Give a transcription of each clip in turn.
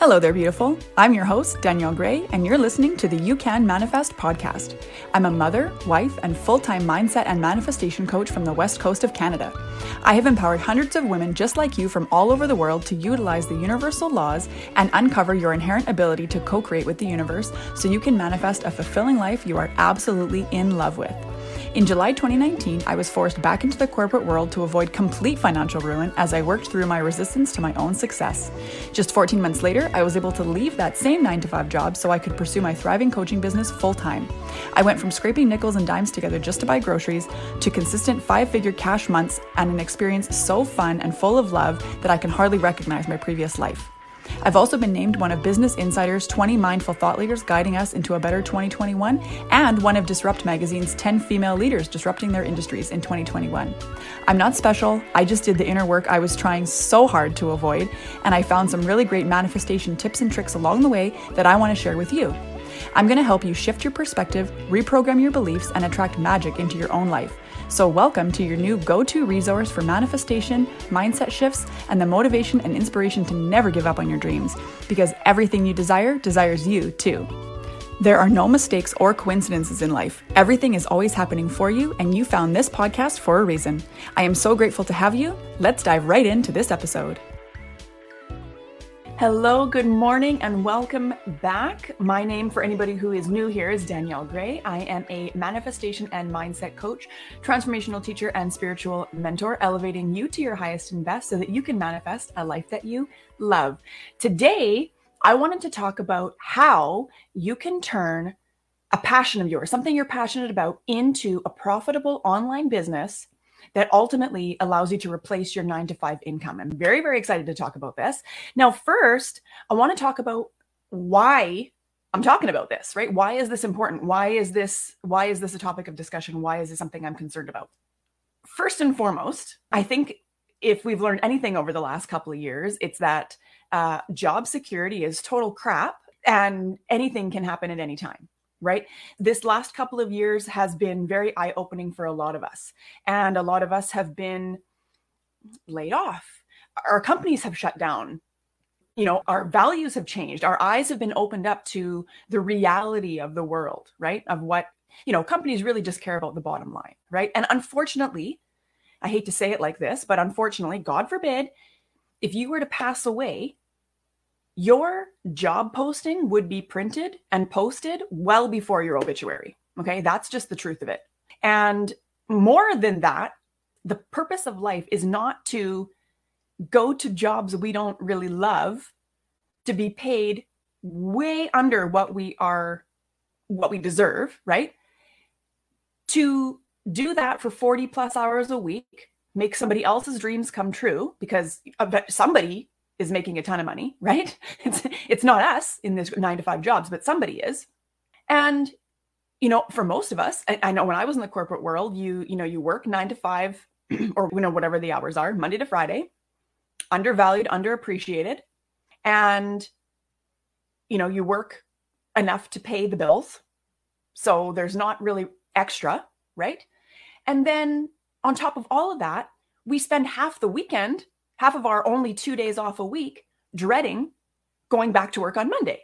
Hello there, beautiful. I'm your host, Danielle Gray, and you're listening to the You Can Manifest podcast. I'm a mother, wife, and full time mindset and manifestation coach from the west coast of Canada. I have empowered hundreds of women just like you from all over the world to utilize the universal laws and uncover your inherent ability to co create with the universe so you can manifest a fulfilling life you are absolutely in love with. In July 2019, I was forced back into the corporate world to avoid complete financial ruin as I worked through my resistance to my own success. Just 14 months later, I was able to leave that same 9 to 5 job so I could pursue my thriving coaching business full time. I went from scraping nickels and dimes together just to buy groceries to consistent five figure cash months and an experience so fun and full of love that I can hardly recognize my previous life. I've also been named one of Business Insider's 20 mindful thought leaders guiding us into a better 2021 and one of Disrupt Magazine's 10 female leaders disrupting their industries in 2021. I'm not special, I just did the inner work I was trying so hard to avoid, and I found some really great manifestation tips and tricks along the way that I want to share with you. I'm going to help you shift your perspective, reprogram your beliefs, and attract magic into your own life so, welcome to your new go to resource for manifestation, mindset shifts, and the motivation and inspiration to never give up on your dreams because everything you desire desires you too. There are no mistakes or coincidences in life. Everything is always happening for you, and you found this podcast for a reason. I am so grateful to have you. Let's dive right into this episode. Hello, good morning, and welcome back. My name, for anybody who is new here, is Danielle Gray. I am a manifestation and mindset coach, transformational teacher, and spiritual mentor, elevating you to your highest and best so that you can manifest a life that you love. Today, I wanted to talk about how you can turn a passion of yours, something you're passionate about, into a profitable online business that ultimately allows you to replace your nine to five income. I'm very, very excited to talk about this. Now, first, I want to talk about why I'm talking about this, right? Why is this important? Why is this why is this a topic of discussion? Why is this something I'm concerned about? First and foremost, I think if we've learned anything over the last couple of years, it's that uh, job security is total crap and anything can happen at any time right? This last couple of years has been very eye opening for a lot of us. And a lot of us have been laid off. Our companies have shut down. You know, our values have changed. Our eyes have been opened up to the reality of the world, right? Of what, you know, companies really just care about the bottom line, right? And unfortunately, I hate to say it like this, but unfortunately, God forbid, if you were to pass away your job posting would be printed and posted well before your obituary. Okay, that's just the truth of it. And more than that, the purpose of life is not to go to jobs we don't really love to be paid way under what we are what we deserve, right? To do that for 40 plus hours a week, make somebody else's dreams come true because uh, somebody is making a ton of money, right? It's it's not us in this 9 to 5 jobs, but somebody is. And you know, for most of us, I, I know when I was in the corporate world, you you know, you work 9 to 5 or you know whatever the hours are, Monday to Friday, undervalued, underappreciated, and you know, you work enough to pay the bills. So there's not really extra, right? And then on top of all of that, we spend half the weekend half of our only two days off a week dreading going back to work on Monday.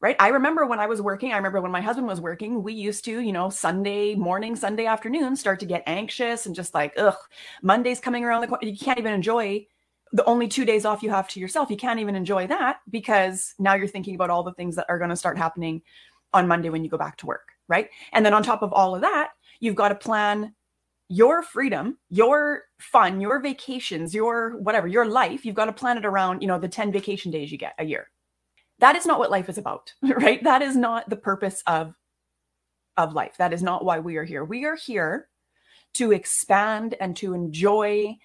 Right. I remember when I was working, I remember when my husband was working, we used to, you know, Sunday morning, Sunday afternoon start to get anxious and just like, ugh, Monday's coming around the corner. You can't even enjoy the only two days off you have to yourself. You can't even enjoy that because now you're thinking about all the things that are going to start happening on Monday when you go back to work. Right. And then on top of all of that, you've got to plan your freedom, your fun, your vacations, your whatever, your life, you've got to plan it around, you know, the 10 vacation days you get a year. That is not what life is about, right? That is not the purpose of of life. That is not why we are here. We are here to expand and to enjoy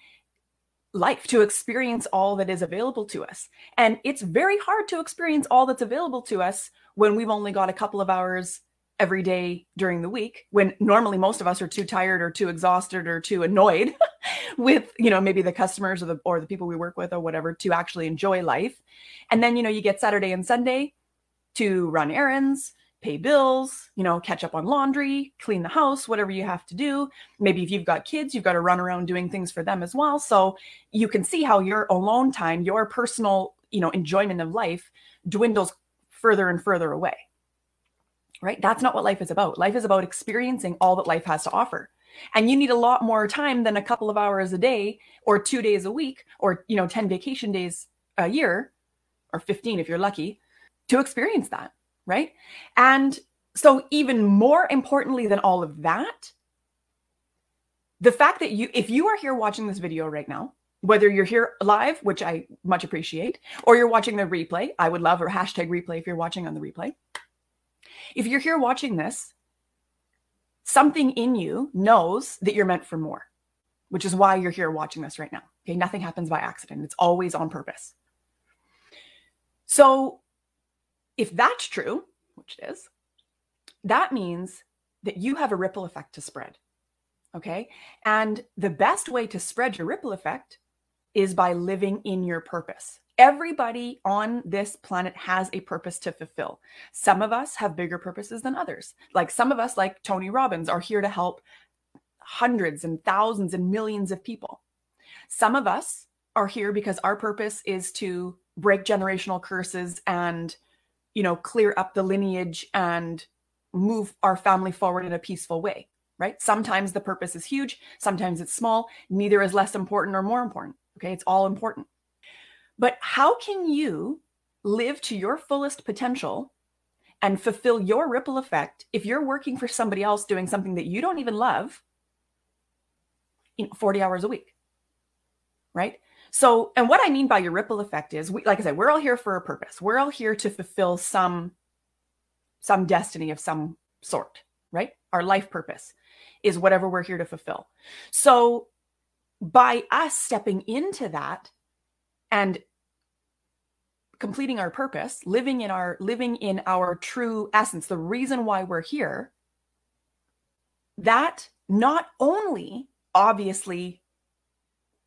life, to experience all that is available to us. And it's very hard to experience all that's available to us when we've only got a couple of hours every day during the week when normally most of us are too tired or too exhausted or too annoyed with you know maybe the customers or the or the people we work with or whatever to actually enjoy life. And then you know you get saturday and sunday to run errands pay bills you know catch up on laundry clean the house whatever you have to do. Maybe if you've got kids you've got to run around doing things for them as well. So you can see how your alone time your personal you know enjoyment of life dwindles further and further away. Right? That's not what life is about. Life is about experiencing all that life has to offer. And you need a lot more time than a couple of hours a day or 2 days a week or you know 10 vacation days a year or 15 if you're lucky to experience that, right? And so even more importantly than all of that, the fact that you if you are here watching this video right now whether you're here live, which I much appreciate, or you're watching the replay, I would love, or hashtag replay if you're watching on the replay. If you're here watching this, something in you knows that you're meant for more, which is why you're here watching this right now. Okay. Nothing happens by accident, it's always on purpose. So, if that's true, which it is, that means that you have a ripple effect to spread. Okay. And the best way to spread your ripple effect is by living in your purpose. Everybody on this planet has a purpose to fulfill. Some of us have bigger purposes than others. Like some of us, like Tony Robbins, are here to help hundreds and thousands and millions of people. Some of us are here because our purpose is to break generational curses and, you know, clear up the lineage and move our family forward in a peaceful way, right? Sometimes the purpose is huge, sometimes it's small, neither is less important or more important. Okay, it's all important. But how can you live to your fullest potential and fulfill your ripple effect if you're working for somebody else doing something that you don't even love you know, 40 hours a week? Right? So, and what I mean by your ripple effect is we like I said, we're all here for a purpose. We're all here to fulfill some some destiny of some sort, right? Our life purpose is whatever we're here to fulfill. So, by us stepping into that and completing our purpose living in our living in our true essence the reason why we're here that not only obviously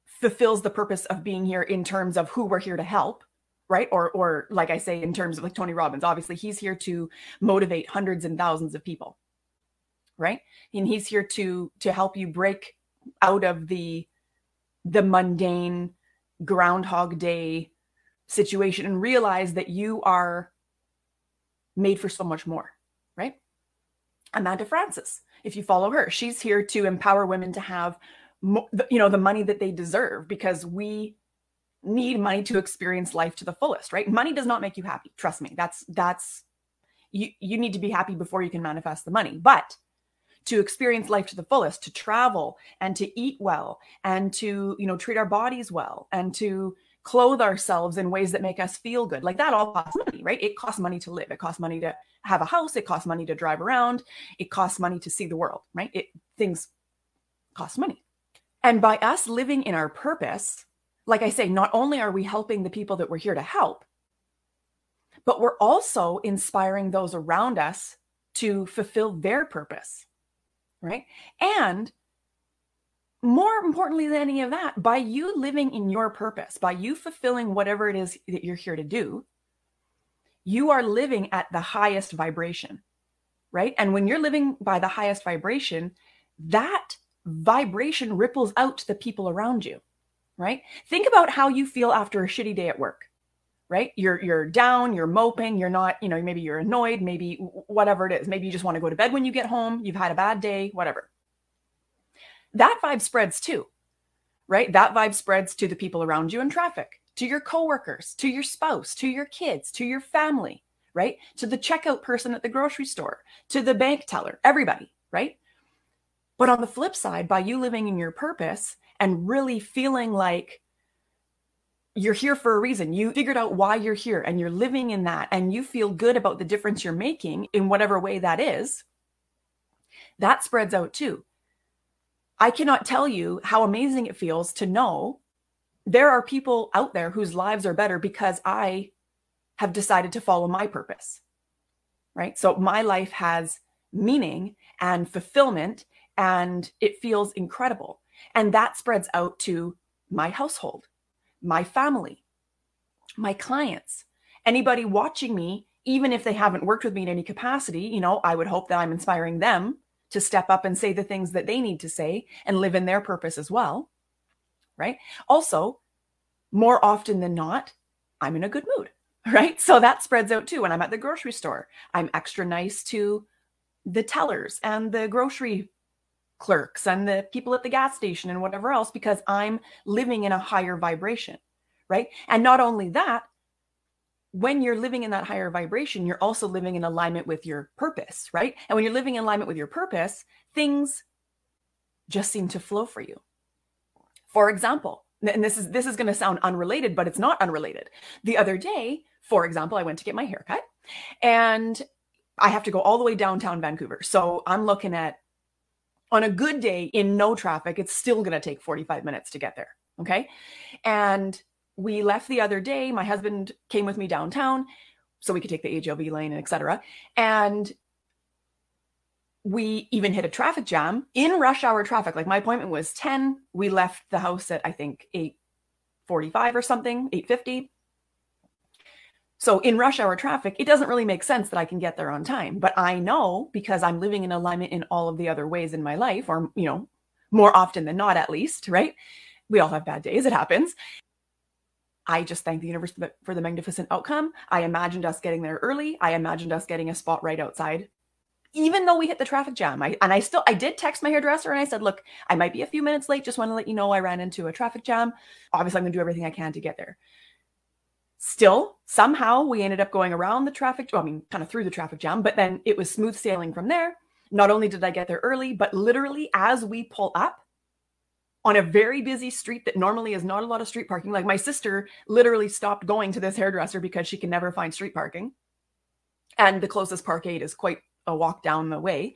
fulfills the purpose of being here in terms of who we're here to help right? Or or like i say in terms of like tony robbins obviously he's here to motivate hundreds and thousands of people right? And he's here to to help you break out of the the mundane groundhog day situation and realize that you are made for so much more, right? Amanda Frances, if you follow her, she's here to empower women to have you know the money that they deserve because we need money to experience life to the fullest, right? Money does not make you happy. Trust me. That's that's you you need to be happy before you can manifest the money. But to experience life to the fullest, to travel and to eat well and to, you know, treat our bodies well and to clothe ourselves in ways that make us feel good. Like that all costs money, right? It costs money to live. It costs money to have a house. It costs money to drive around. It costs money to see the world, right? It things cost money. And by us living in our purpose, like I say, not only are we helping the people that we're here to help, but we're also inspiring those around us to fulfill their purpose right? And more importantly than any of that, by you living in your purpose, by you fulfilling whatever it is that you're here to do, you are living at the highest vibration, right? And when you're living by the highest vibration, that vibration ripples out to the people around you, right? Think about how you feel after a shitty day at work right you're you're down you're moping you're not you know maybe you're annoyed maybe whatever it is maybe you just want to go to bed when you get home you've had a bad day whatever that vibe spreads too right that vibe spreads to the people around you in traffic to your coworkers to your spouse to your kids to your family right to the checkout person at the grocery store to the bank teller everybody right but on the flip side by you living in your purpose and really feeling like you're here for a reason. You figured out why you're here and you're living in that and you feel good about the difference you're making in whatever way that is. That spreads out too. I cannot tell you how amazing it feels to know there are people out there whose lives are better because I have decided to follow my purpose. Right? So my life has meaning and fulfillment and it feels incredible. And that spreads out to my household my family, my clients, anybody watching me, even if they haven't worked with me in any capacity, you know, I would hope that I'm inspiring them to step up and say the things that they need to say and live in their purpose as well. Right. Also, more often than not, I'm in a good mood. right? So that spreads out too. When I'm at the grocery store, I'm extra nice to the tellers and the grocery clerks and the people at the gas station and whatever else because I'm living in a higher vibration, right? And not only that, when you're living in that higher vibration, you're also living in alignment with your purpose, right? And when you're living in alignment with your purpose, things just seem to flow for you. For example, and this is this is going to sound unrelated, but it's not unrelated. The other day, for example, I went to get my haircut and I have to go all the way downtown Vancouver. So I'm looking at on a good day in no traffic, it's still going to take 45 minutes to get there. Okay. And we left the other day. My husband came with me downtown so we could take the HOV lane and etc. And we even hit a traffic jam in rush hour traffic. Like my appointment was 10. We left the house at I think 8:45 or something, 8:50. So in rush hour traffic, it doesn't really make sense that I can get there on time. But I know because I'm living in alignment in all of the other ways in my life, or, you know, more often than not, at least, right? We all have bad days, it happens. I just thank the universe for the magnificent outcome. I imagined us getting there early. I imagined us getting a spot right outside. Even though we hit the traffic jam, I and I still I did text my hairdresser and I said, "Look, I might be a few minutes late. Just want to let you know I ran into a traffic jam. Obviously, I'm going to do everything I can to get there." Still, somehow we ended up going around the traffic, well, I mean, kind of through the traffic jam, but then it was smooth sailing from there. Not only did I get there early, but literally as we pull up on a very busy street that normally is not a lot of street parking, like my sister literally stopped going to this hairdresser because she can never find street parking. And the closest parkade is quite a walk down the way.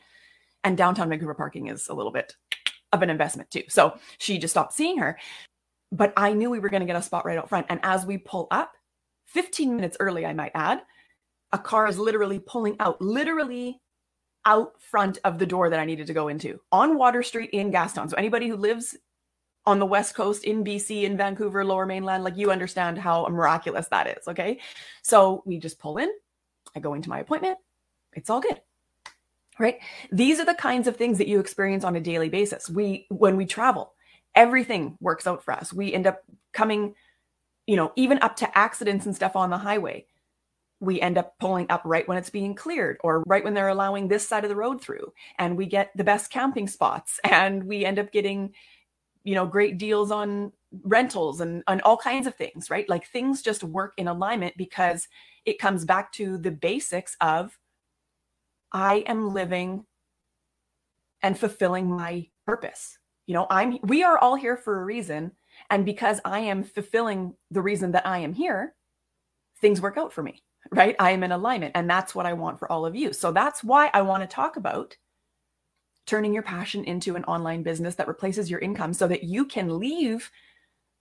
And downtown Vancouver parking is a little bit of an investment too. So she just stopped seeing her. But I knew we were going to get a spot right out front. And as we pull up, 15 minutes early, I might add, a car is literally pulling out, literally out front of the door that I needed to go into on Water Street in Gastown. So anybody who lives on the West Coast in BC, in Vancouver, lower mainland, like you understand how miraculous that is. Okay. So we just pull in, I go into my appointment, it's all good. Right. These are the kinds of things that you experience on a daily basis. We, when we travel, everything works out for us. We end up coming you know, even up to accidents and stuff on the highway. We end up pulling up right when it's being cleared or right when they're allowing this side of the road through. And we get the best camping spots and we end up getting, you know, great deals on rentals and, on all kinds of things, right? Like things just work in alignment because it comes back to the basics of I am living and fulfilling my purpose. You know, I'm we are all here for a reason and because I am fulfilling the reason that I am here, things work out for me, right? I am in alignment. And that's what I want for all of you. So that's why I want to talk about turning your passion into an online business that replaces your income so that you can leave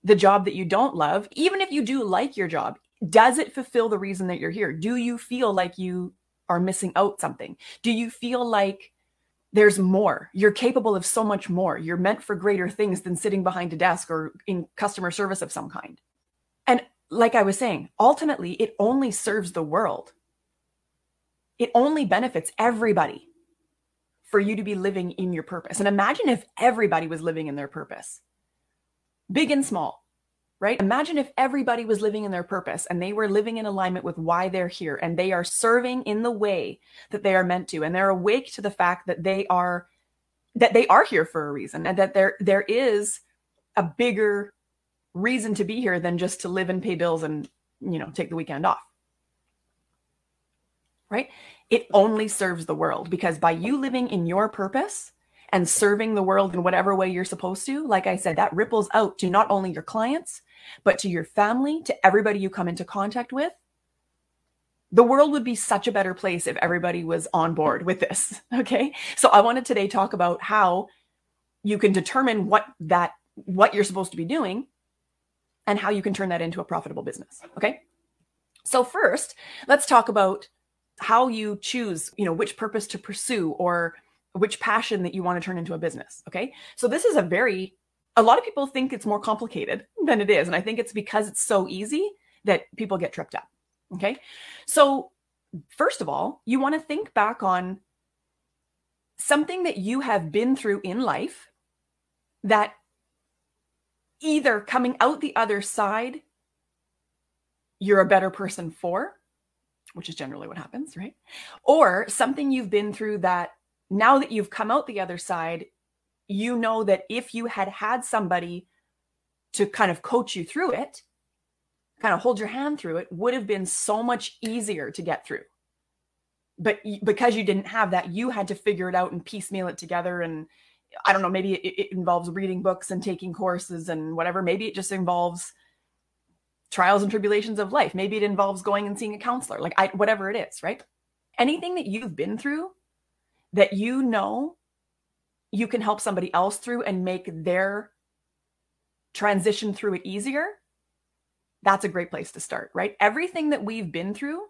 the job that you don't love, even if you do like your job. Does it fulfill the reason that you're here? Do you feel like you are missing out something? Do you feel like there's more. You're capable of so much more. You're meant for greater things than sitting behind a desk or in customer service of some kind. And like I was saying, ultimately, it only serves the world. It only benefits everybody for you to be living in your purpose. And imagine if everybody was living in their purpose, big and small right? Imagine if everybody was living in their purpose and they were living in alignment with why they're here and they are serving in the way that they are meant to and they're awake to the fact that they are that they are here for a reason and that there there is a bigger reason to be here than just to live and pay bills and you know take the weekend off. Right? It only serves the world because by you living in your purpose, and serving the world in whatever way you're supposed to, like I said, that ripples out to not only your clients, but to your family, to everybody you come into contact with. The world would be such a better place if everybody was on board with this. Okay. So I wanted today talk about how you can determine what that, what you're supposed to be doing and how you can turn that into a profitable business. Okay. So first, let's talk about how you choose, you know, which purpose to pursue or which passion that you want to turn into a business. Okay. So this is a very a lot of people think it's more complicated than it is. And I think it's because it's so easy that people get tripped up. Okay. So, first of all, you want to think back on something that you have been through in life that either coming out the other side you're a better person for, which is generally what happens, right? Or something you've been through that now that you've come out the other side, you know that if you had had somebody to kind of coach you through it, kind of hold your hand through it, would have been so much easier to get through. But because you didn't have that, you had to figure it out and piecemeal it together. And I don't know, maybe it, it involves reading books and taking courses and whatever. Maybe it just involves trials and tribulations of life. Maybe it involves going and seeing a counselor, like I, whatever it is, right? Anything that you've been through that you know you can help somebody else through and make their transition through it easier, that's a great place to start, right? Everything that we've been through,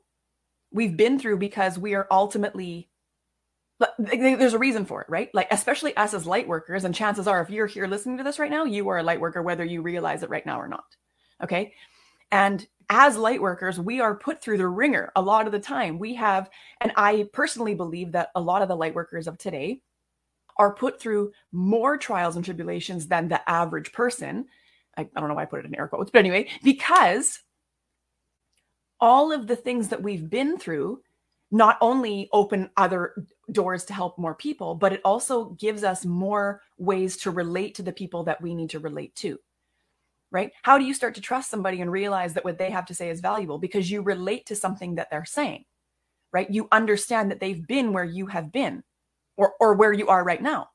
we've been through because we are ultimately there's a reason for it, right? Like, especially us as light workers, and chances are, if you're here listening to this right now, you are a light worker, whether you realize it right now or not. Okay. And as light workers, we are put through the ringer a lot of the time. We have, and I personally believe that a lot of the light workers of today are put through more trials and tribulations than the average person. I, I don't know why I put it in air quotes, but anyway, because all of the things that we've been through not only open other doors to help more people, but it also gives us more ways to relate to the people that we need to relate to right? How do you start to trust somebody and realize that what they have to say is valuable because you relate to something that they're saying, right? You understand that they've been where you have been or, or where you are right now,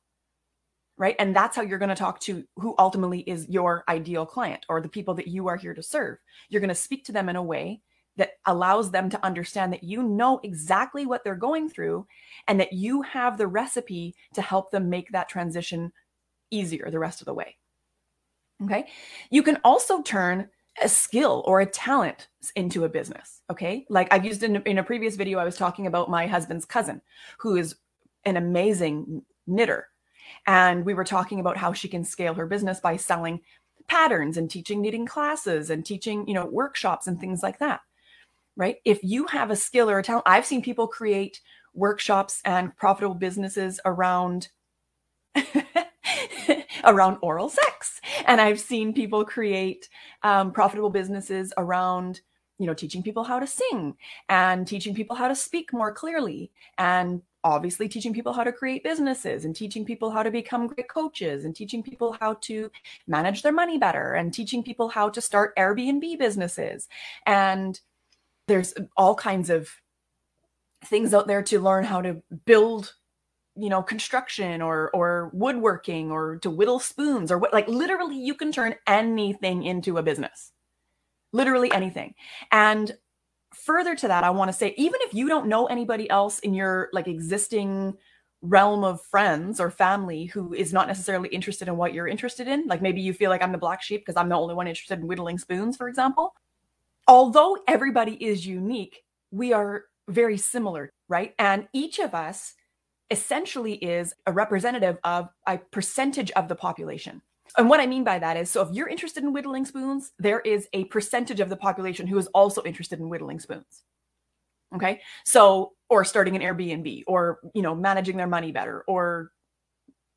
right? And that's how you're going to talk to who ultimately is your ideal client or the people that you are here to serve. You're going to speak to them in a way that allows them to understand that you know exactly what they're going through and that you have the recipe to help them make that transition easier the rest of the way. Okay. You can also turn a skill or a talent into a business. Okay. Like I've used in, in a previous video, I was talking about my husband's cousin who is an amazing knitter. And we were talking about how she can scale her business by selling patterns and teaching knitting classes and teaching, you know, workshops and things like that. Right. If you have a skill or a talent, I've seen people create workshops and profitable businesses around around oral sex. And I've seen people create um, profitable businesses around, you know, teaching people how to sing and teaching people how to speak more clearly and obviously teaching people how to create businesses and teaching people how to become great coaches and teaching people how to manage their money better and teaching people how to start Airbnb businesses. And there's all kinds of things out there to learn how to build you know construction or or woodworking or to whittle spoons or what like literally you can turn anything into a business. Literally anything. And further to that i want to say even if you don't know anybody else in your like existing realm of friends or family who is not necessarily interested in what you're interested in like maybe you feel like i'm the black sheep because i'm the only one interested in whittling spoons for example. Although everybody is unique we are very similar right? And each of us essentially is a representative of a percentage of the population. And what I mean by that is so if you're interested in whittling spoons, there is a percentage of the population who is also interested in whittling spoons. Okay. So, or starting an Airbnb or, you know, managing their money better or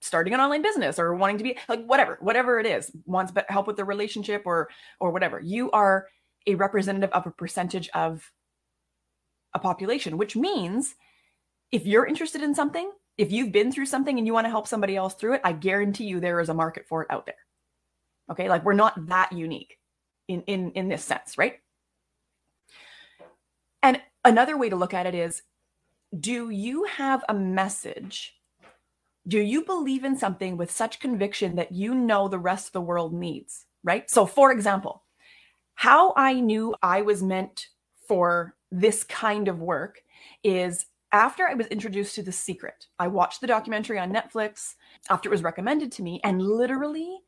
starting an online business or wanting to be like whatever, whatever it is, wants help with the relationship or, or whatever. You are a representative of a percentage of a population, which means if you're interested in something, if you've been through something and you want to help somebody else through it, I guarantee you there is a market for it out there. Okay? Like we're not that unique in in in this sense, right? And another way to look at it is do you have a message? Do you believe in something with such conviction that you know the rest of the world needs, right? So for example, how I knew I was meant for this kind of work is after I was introduced to The Secret, I watched the documentary on Netflix after it was recommended to me. And literally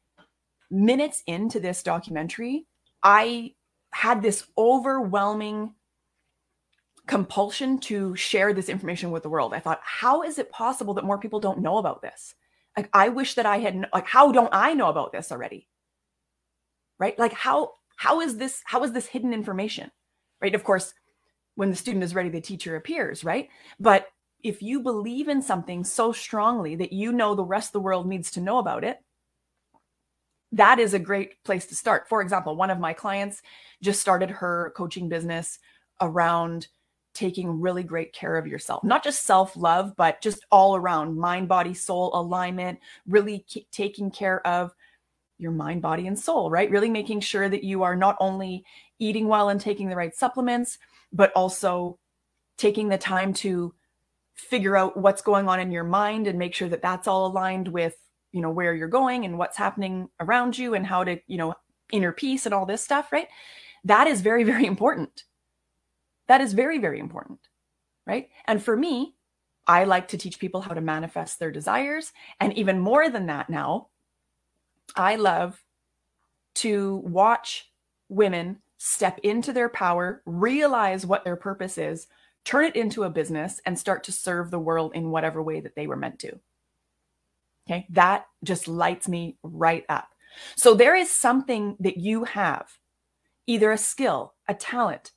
minutes into this documentary, I had this overwhelming compulsion to share this information with the world. I thought, how is it possible that more people don't know about this? Like, I wish that I had, like, how don't I know about this already? Right? Like, how, how is this, how is this hidden information? Right? Of course, when the student is ready, the teacher appears, right? But if you believe in something so strongly that you know the rest of the world needs to know about it, that is a great place to start. For example, one of my clients just started her coaching business around taking really great care of yourself, not just self love, but just all around mind, body, soul alignment, really taking care of your mind, body, and soul, right? Really making sure that you are not only eating well and taking the right supplements, but also taking the time to figure out what's going on in your mind and make sure that that's all aligned with you know where you're going and what's happening around you and how to you know inner peace and all this stuff right? That is very very important. That is very very important right? And for me i like to teach people how to manifest their desires. And even more than that now i love to watch women step into their power realize what their purpose is turn it into a business and start to serve the world in whatever way that they were meant to. Okay, that just lights me right up. So there is something that you have, either a skill, a talent,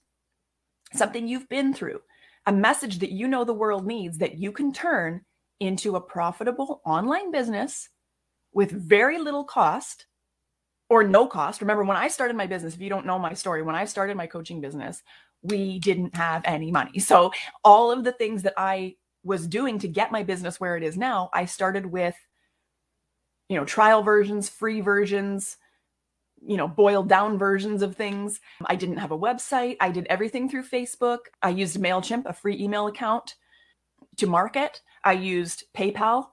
something you've been through, a message that you know the world needs that you can turn into a profitable online business with very little cost or no cost. Remember, when I started my business, if you don't know my story, when I started my coaching business, we didn't have any money. So all of the things that I was doing to get my business where it is now, I started with you know, trial versions, free versions, you know, boiled down versions of things. I didn't have a website. I did everything through Facebook. I used MailChimp, a free email account to market. I used PayPal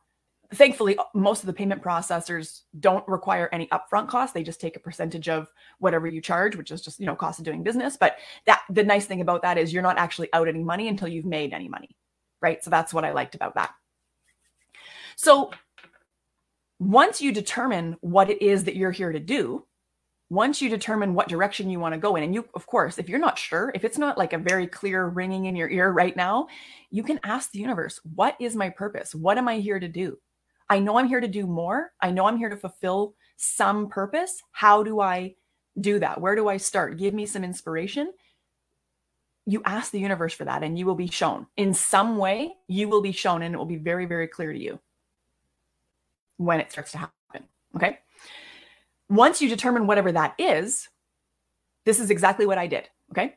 thankfully most of the payment processors don't require any upfront cost they just take a percentage of whatever you charge which is just you know cost of doing business. But that the nice thing about that is you're not actually out any money until you've made any money right? So that's what i liked about that. So once you determine what it is that you're here to do once you determine what direction you want to go in and you of course if you're not sure if it's not like a very clear ringing in your ear right now you can ask the universe what is my purpose? What am i here to do I know I'm here to do more. I know I'm here to fulfill some purpose. How do I do that? Where do I start? Give me some inspiration. You ask the universe for that and you will be shown. In some way, you will be shown and it will be very, very clear to you when it starts to happen. Okay. Once you determine whatever that is, this is exactly what I did. Okay.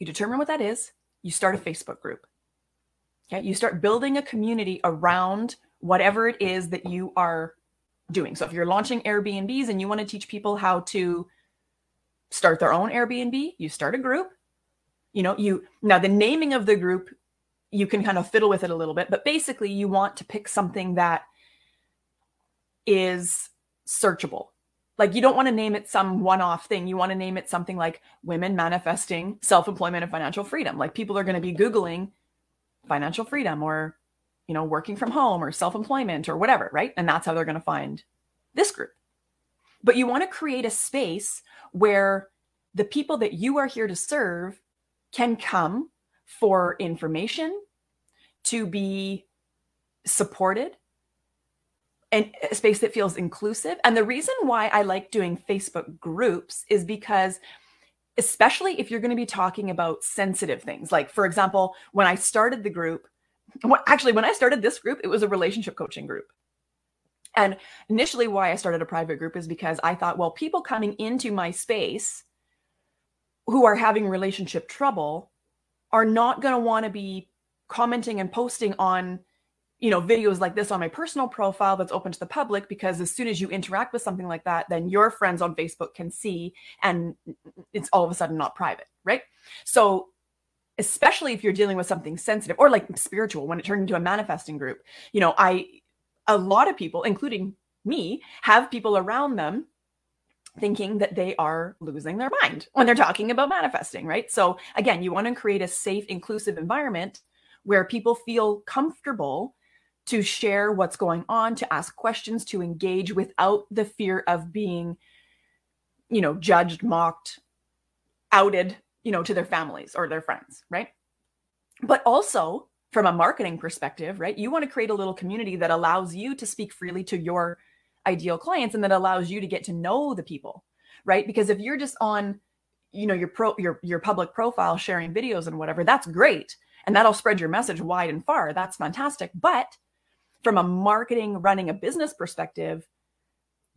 You determine what that is, you start a Facebook group. Okay. You start building a community around whatever it is that you are doing. So if you're launching Airbnbs and you want to teach people how to start their own Airbnb, you start a group. You know, you now the naming of the group, you can kind of fiddle with it a little bit, but basically you want to pick something that is searchable. Like you don't want to name it some one-off thing. You want to name it something like women manifesting self-employment and financial freedom. Like people are going to be googling financial freedom or you know, working from home or self employment or whatever, right? And that's how they're going to find this group. But you want to create a space where the people that you are here to serve can come for information, to be supported, and a space that feels inclusive. And the reason why I like doing Facebook groups is because especially if you're going to be talking about sensitive things. Like, for example, when I started the group, actually, when I started this group, it was a relationship coaching group. And initially, why I started a private group is because I thought, well, people coming into my space who are having relationship trouble are not going to want to be commenting and posting on you know videos like this on my personal profile that's open to the public because as soon as you interact with something like that then your friends on facebook can see and it's all of a sudden not private right so especially if you're dealing with something sensitive or like spiritual when it turned into a manifesting group you know i a lot of people including me have people around them thinking that they are losing their mind when they're talking about manifesting right? So again you want to create a safe inclusive environment where people feel comfortable to share what's going on to ask questions to engage without the fear of being you know judged mocked outed you know, to their families or their friends, right? But also from a marketing perspective, right? You want to create a little community that allows you to speak freely to your ideal clients and that allows you to get to know the people, right? Because if you're just on, you know, your pro your your public profile sharing videos and whatever, that's great. And that'll spread your message wide and far. That's fantastic. But from a marketing running a business perspective,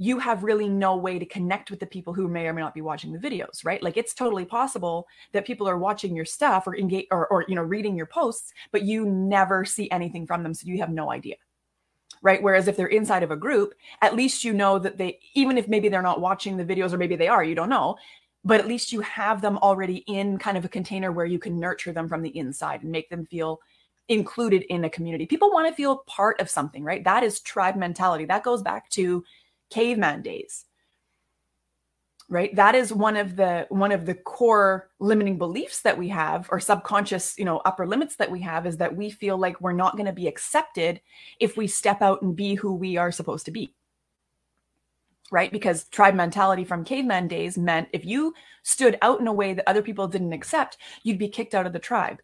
you have really no way to connect with the people who may or may not be watching the videos, right? Like it's totally possible that people are watching your stuff or engage or, or you know reading your posts, but you never see anything from them, so you have no idea. Right. Whereas if they're inside of a group, at least you know that they, even if maybe they're not watching the videos or maybe they are, you don't know, but at least you have them already in kind of a container where you can nurture them from the inside and make them feel included in a community. People want to feel part of something, right? That is tribe mentality. That goes back to caveman days right? That is one of the one of the core limiting beliefs that we have or subconscious you know upper limits that we have is that we feel like we're not going to be accepted if we step out and be who we are supposed to be right? Because tribe mentality from caveman days meant if you stood out in a way that other people didn't accept you'd be kicked out of the tribe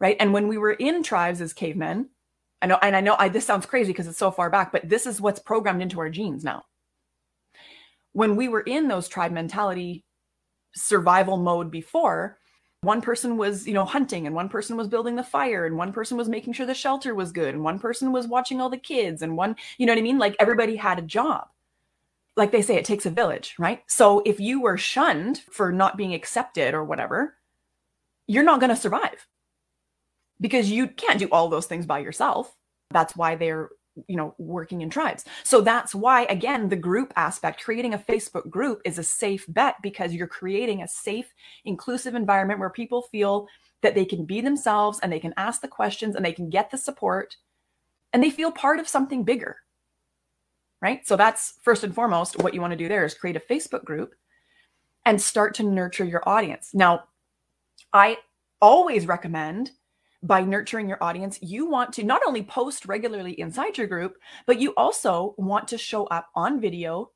right? And when we were in tribes as cavemen i know and i know I, this sounds crazy because it's so far back but this is what's programmed into our genes now when we were in those tribe mentality survival mode before, one person was, you know, hunting and one person was building the fire and one person was making sure the shelter was good and one person was watching all the kids and one, you know what I mean? Like everybody had a job. Like they say, it takes a village, right? So if you were shunned for not being accepted or whatever, you're not going to survive because you can't do all those things by yourself. That's why they're you know working in tribes. So that's why again the group aspect creating a facebook group is a safe bet because you're creating a safe inclusive environment where people feel that they can be themselves and they can ask the questions and they can get the support and they feel part of something bigger. Right? So that's first and foremost what you want to do there is create a facebook group and start to nurture your audience. Now i always recommend by nurturing your audience, you want to not only post regularly inside your group, but you also want to show up on video.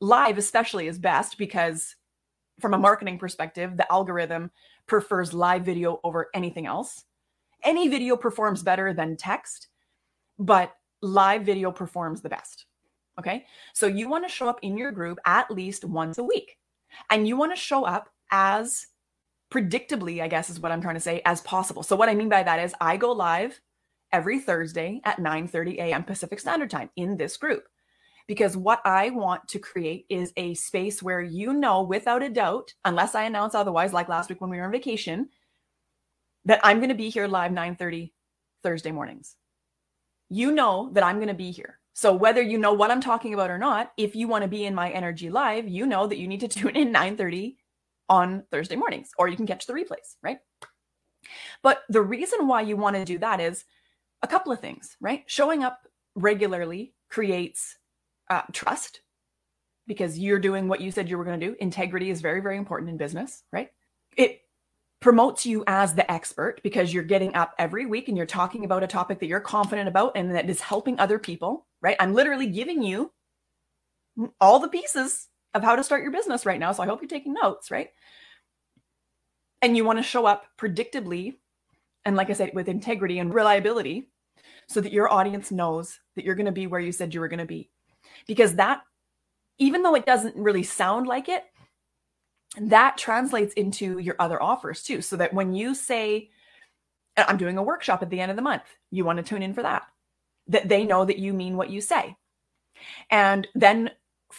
Live, especially, is best because, from a marketing perspective, the algorithm prefers live video over anything else. Any video performs better than text, but live video performs the best. Okay. So you want to show up in your group at least once a week, and you want to show up as predictably, I guess is what I'm trying to say, as possible. So what I mean by that is I go live every Thursday at 9:30 a.m. Pacific Standard Time in this group. Because what I want to create is a space where you know without a doubt, unless I announce otherwise, like last week when we were on vacation, that I'm going to be here live 9:30 Thursday mornings. You know that I'm going to be here. So whether you know what I'm talking about or not, if you want to be in my energy live, you know that you need to tune in 9:30 on Thursday mornings, or you can catch the replays, right? But the reason why you want to do that is a couple of things, right? Showing up regularly creates uh, trust because you're doing what you said you were going to do. Integrity is very, very important in business, right? It promotes you as the expert because you're getting up every week and you're talking about a topic that you're confident about and that is helping other people, right? I'm literally giving you all the pieces of how to start your business right now. So I hope you're taking notes, right? And you want to show up predictably and, like I said, with integrity and reliability so that your audience knows that you're going to be where you said you were going to be. Because that, even though it doesn't really sound like it, that translates into your other offers too. So that when you say, I'm doing a workshop at the end of the month, you want to tune in for that, that they know that you mean what you say. And then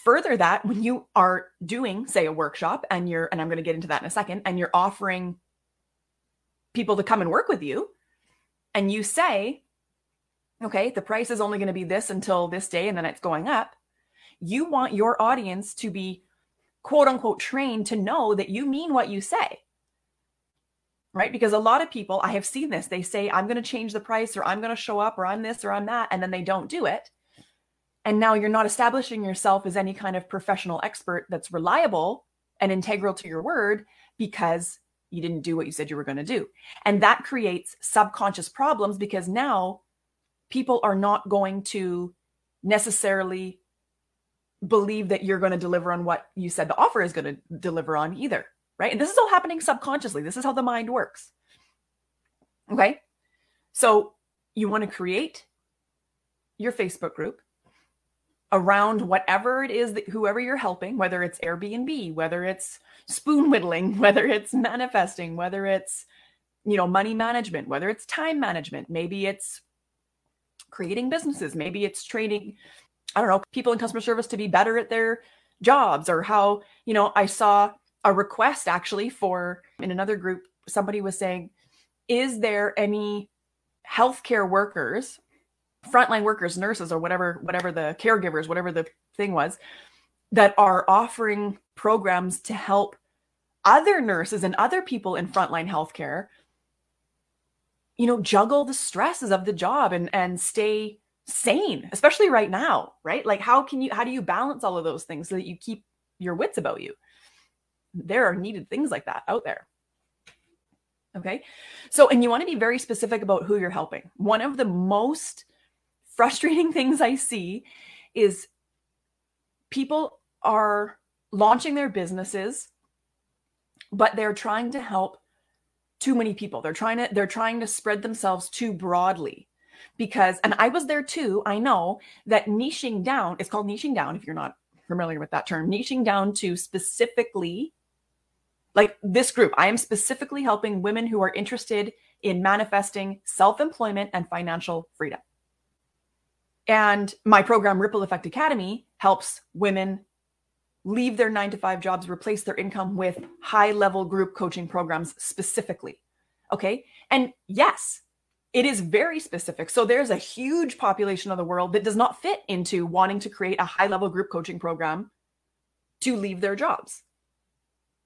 further that when you are doing say a workshop and you're and i'm going to get into that in a second and you're offering people to come and work with you and you say okay the price is only going to be this until this day and then it's going up you want your audience to be quote unquote trained to know that you mean what you say. Right? Because a lot of people i have seen this they say i'm going to change the price or i'm going to show up or i'm this or i'm that and then they don't do it and now you're not establishing yourself as any kind of professional expert that's reliable and integral to your word because you didn't do what you said you were going to do. And that creates subconscious problems because now people are not going to necessarily believe that you're going to deliver on what you said the offer is going to deliver on either. Right. And this is all happening subconsciously. This is how the mind works. Okay. So you want to create your Facebook group around whatever it is that whoever you're helping, whether it's Airbnb, whether it's spoon whittling, whether it's manifesting, whether it's you know money management, whether it's time management, maybe it's creating businesses, maybe it's training I don't know, people in customer service to be better at their jobs or how, you know, I saw a request actually for in another group, somebody was saying, is there any healthcare workers, frontline workers, nurses, or whatever, whatever the caregivers, whatever the thing was, that are offering programs to help other nurses and other people in frontline healthcare you know juggle the stresses of the job and and stay sane especially right now right? Like how can you how do you balance all of those things so that you keep your wits about you? There are needed things like that out there. Okay? So and you want to be very specific about who you're helping. One of the most frustrating things i see is people are launching their businesses but they're trying to help too many people. They're trying to they're trying to spread themselves too broadly because and i was there too i know that niching down it's called niching down if you're not familiar with that term niching down to specifically like this group i am specifically helping women who are interested in manifesting self-employment and financial freedom and my program ripple effect academy helps women leave their nine to five jobs, replace their income with high level group coaching programs specifically. Okay. And yes, it is very specific. So there's a huge population of the world that does not fit into wanting to create a high level group coaching program to leave their jobs.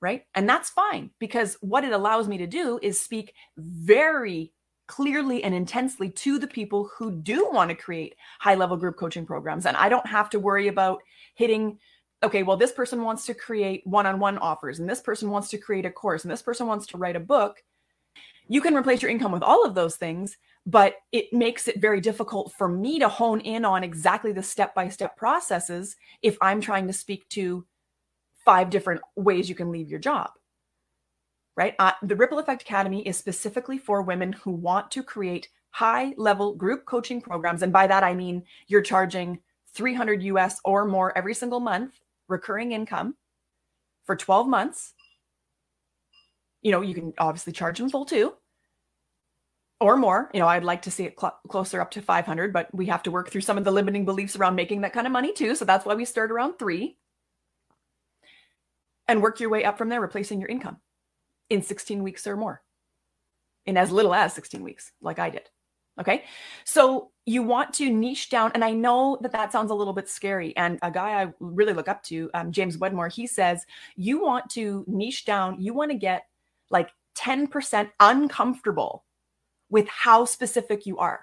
Right. And that's fine because what it allows me to do is speak very clearly and intensely to the people who do want to create high level group coaching programs. And I don't have to worry about hitting okay, well, this person wants to create one on one offers, and this person wants to create a course, and this person wants to write a book. You can replace your income with all of those things, but it makes it very difficult for me to hone in on exactly the step by step processes if I'm trying to speak to five different ways you can leave your job. Right? Uh, the Ripple Effect Academy is specifically for women who want to create high level group coaching programs. And by that, I mean you're charging 300 US or more every single month recurring income for 12 months. You know, you can obviously charge in full too or more. You know, I'd like to see it cl- closer up to 500, but we have to work through some of the limiting beliefs around making that kind of money too. So that's why we start around three and work your way up from there, replacing your income in 16 weeks or more, in as little as 16 weeks, like I did. Okay. So you want to niche down. And I know that that sounds a little bit scary. And a guy I really look up to, um, James Wedmore, he says, you want to niche down, you want to get like 10% uncomfortable with how specific you are.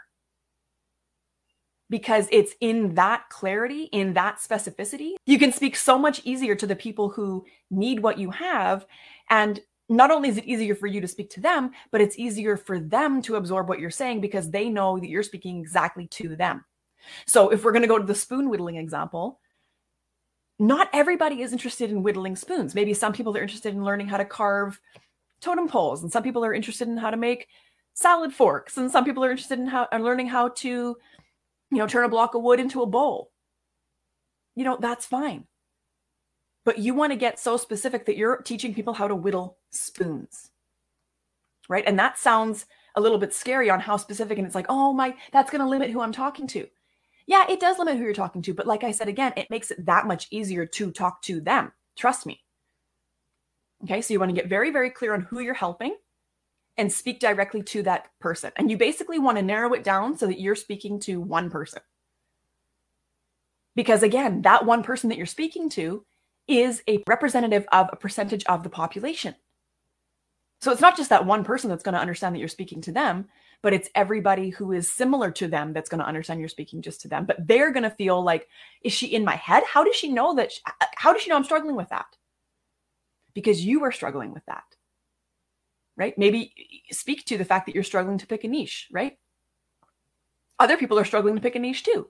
Because it's in that clarity, in that specificity, you can speak so much easier to the people who need what you have. And not only is it easier for you to speak to them, but it's easier for them to absorb what you're saying because they know that you're speaking exactly to them. So if we're going to go to the spoon whittling example, not everybody is interested in whittling spoons. Maybe some people are interested in learning how to carve totem poles, and some people are interested in how to make salad forks, and some people are interested in how in learning how to, you know, turn a block of wood into a bowl. You know, that's fine but you want to get so specific that you're teaching people how to whittle spoons. Right. And that sounds a little bit scary on how specific. And it's like, oh my, that's going to limit who I'm talking to. Yeah, it does limit who you're talking to. But like I said again, it makes it that much easier to talk to them. Trust me. Okay. So you want to get very, very clear on who you're helping and speak directly to that person. And you basically want to narrow it down so that you're speaking to one person. Because again, that one person that you're speaking to is a representative of a percentage of the population. So it's not just that one person that's going to understand that you're speaking to them, but it's everybody who is similar to them that's going to understand you're speaking just to them. But they're going to feel like, is she in my head? How does she know that? She, uh, how does she know I'm struggling with that? Because you are struggling with that, right? Maybe speak to the fact that you're struggling to pick a niche, right? Other people are struggling to pick a niche too.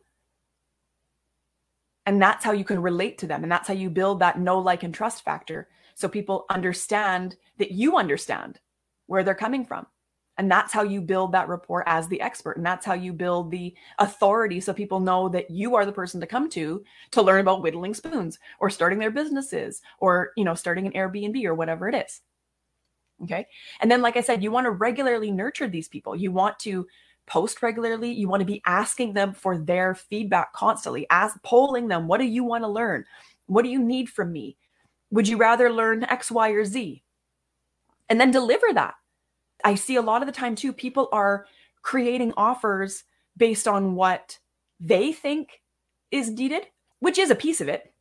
And that's how you can relate to them. And that's how you build that know, like, and trust factor. So people understand that you understand where they're coming from. And that's how you build that rapport as the expert. And that's how you build the authority so people know that you are the person to come to to learn about whittling spoons or starting their businesses or, you know, starting an Airbnb or whatever it is. Okay. And then, like I said, you want to regularly nurture these people. You want to post regularly. You want to be asking them for their feedback constantly, ask polling them, what do you want to learn? What do you need from me? Would you rather learn X, Y, or Z? And then deliver that. I see a lot of the time too, people are creating offers based on what they think is needed, which is a piece of it.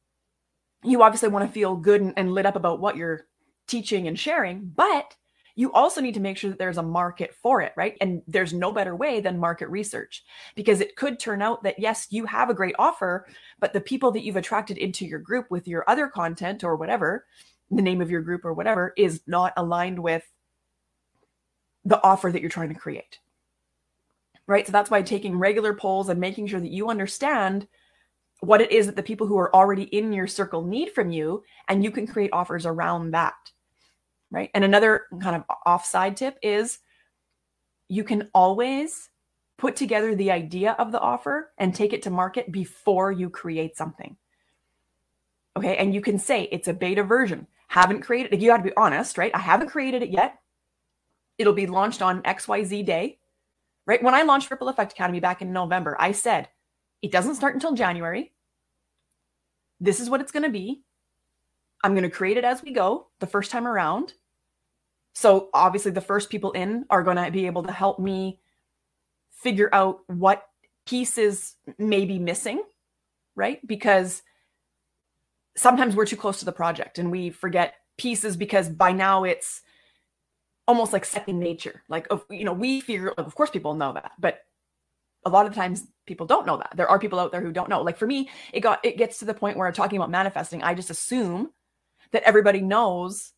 You obviously want to feel good and, and lit up about what you're teaching and sharing, but you also need to make sure that there's a market for it, right? And there's no better way than market research because it could turn out that, yes, you have a great offer, but the people that you've attracted into your group with your other content or whatever, the name of your group or whatever, is not aligned with the offer that you're trying to create. Right. So that's why taking regular polls and making sure that you understand what it is that the people who are already in your circle need from you, and you can create offers around that right? And another kind of offside tip is you can always put together the idea of the offer and take it to market before you create something. Okay. And you can say it's a beta version. Haven't created You got to be honest, right? I haven't created it yet. It'll be launched on XYZ day, right? When I launched Ripple Effect Academy back in November, I said it doesn't start until January. This is what it's going to be. I'm going to create it as we go the first time around. So obviously, the first people in are going to be able to help me figure out what pieces may be missing, right? Because sometimes we're too close to the project and we forget pieces because by now it's almost like second nature. Like, you know, we figure, of course, people know that, but a lot of times people don't know that. There are people out there who don't know. Like for me, it got it gets to the point where I'm talking about manifesting. I just assume that everybody knows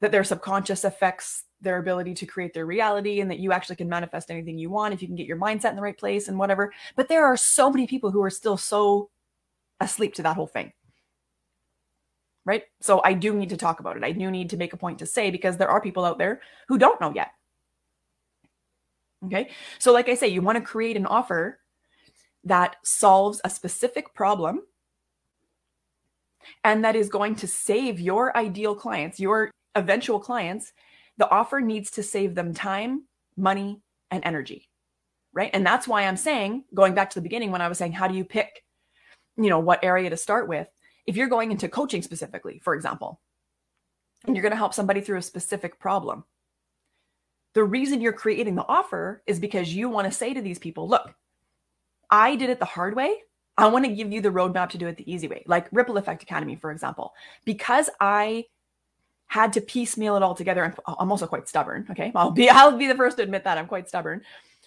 that their subconscious affects their ability to create their reality and that you actually can manifest anything you want if you can get your mindset in the right place and whatever. But there are so many people who are still so asleep to that whole thing. Right? So I do need to talk about it. I do need to make a point to say because there are people out there who don't know yet. Okay. So, like I say, you want to create an offer that solves a specific problem and that is going to save your ideal clients, your eventual clients, the offer needs to save them time, money, and energy. Right. And that's why I'm saying, going back to the beginning when I was saying, how do you pick, you know, what area to start with? If you're going into coaching specifically, for example, and you're going to help somebody through a specific problem, the reason you're creating the offer is because you want to say to these people, look, I did it the hard way. I want to give you the roadmap to do it the easy way, like Ripple Effect Academy, for example. Because I had to piecemeal it all together. And I'm also quite stubborn. Okay. I'll be, I'll be the first to admit that I'm quite stubborn.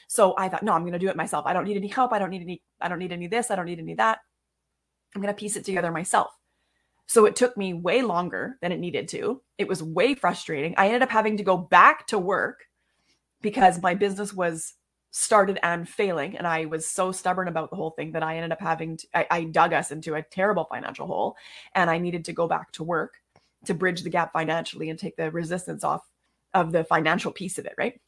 So I thought, no, I'm going to do it myself. I don't need any help. I don't need any, I don't need any this. I don't need any that. I'm going to piece it together myself. So it took me way longer than it needed to. It was way frustrating. I ended up having to go back to work because my business was started and failing. And I was so stubborn about the whole thing that I ended up having to, I, I dug us into a terrible financial hole and I needed to go back to work to bridge the gap financially and take the resistance off of the financial piece of it, right?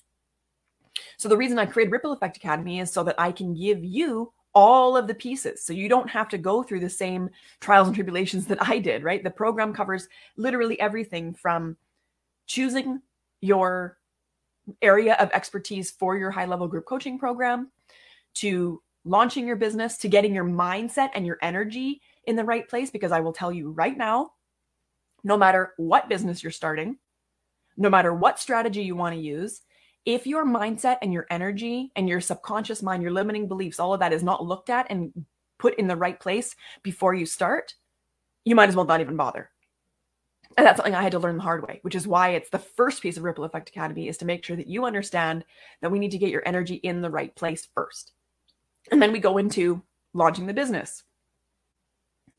So the reason I created Ripple Effect Academy is so that I can give you all of the pieces. So you don't have to go through the same trials and tribulations that I did, right? The program covers literally everything from choosing your area of expertise for your high level group coaching program to launching your business to getting your mindset and your energy in the right place because I will tell you right now no matter what business you're starting, no matter what strategy you want to use, if your mindset and your energy and your subconscious mind, your limiting beliefs, all of that is not looked at and put in the right place before you start, you might as well not even bother. And that's something I had to learn the hard way, which is why it's the first piece of Ripple Effect Academy is to make sure that you understand that we need to get your energy in the right place first. And then we go into launching the business,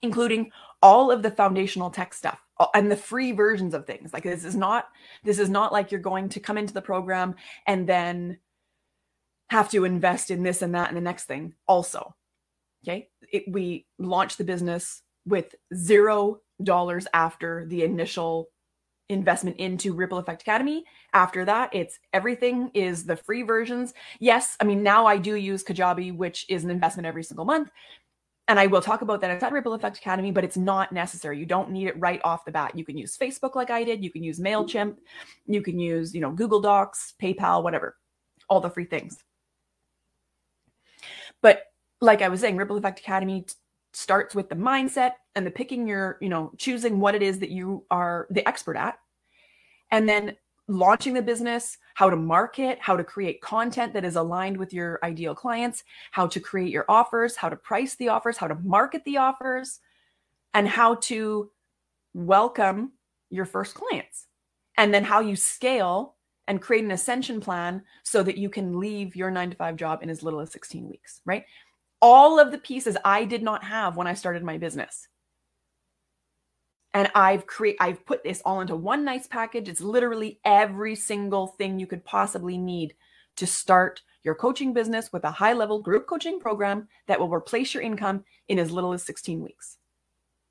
including all of the foundational tech stuff and the free versions of things. Like this is not this is not like you're going to come into the program and then have to invest in this and that and the next thing also. Okay? It, we launch the business with zero dollars after the initial investment into Ripple Effect Academy. After that, it's everything is the free versions. Yes, I mean, now I do use Kajabi, which is an investment every single month, and I will talk about that inside Ripple Effect Academy, but it's not necessary. You don't need it right off the bat. You can use Facebook like I did. You can use MailChimp. You can use, you know, Google Docs, PayPal, whatever, all the free things. But like I was saying, Ripple Effect Academy starts with the mindset and the picking your, you know, choosing what it is that you are the expert at. And then launching the business, how to market, how to create content that is aligned with your ideal clients, how to create your offers, how to price the offers, how to market the offers, and how to welcome your first clients. And then how you scale and create an ascension plan so that you can leave your nine to five job in as little as 16 weeks, right? All of the pieces I did not have when I started my business and I've create I've put this all into one nice package. It's literally every single thing you could possibly need to start your coaching business with a high level group coaching program that will replace your income in as little as 16 weeks.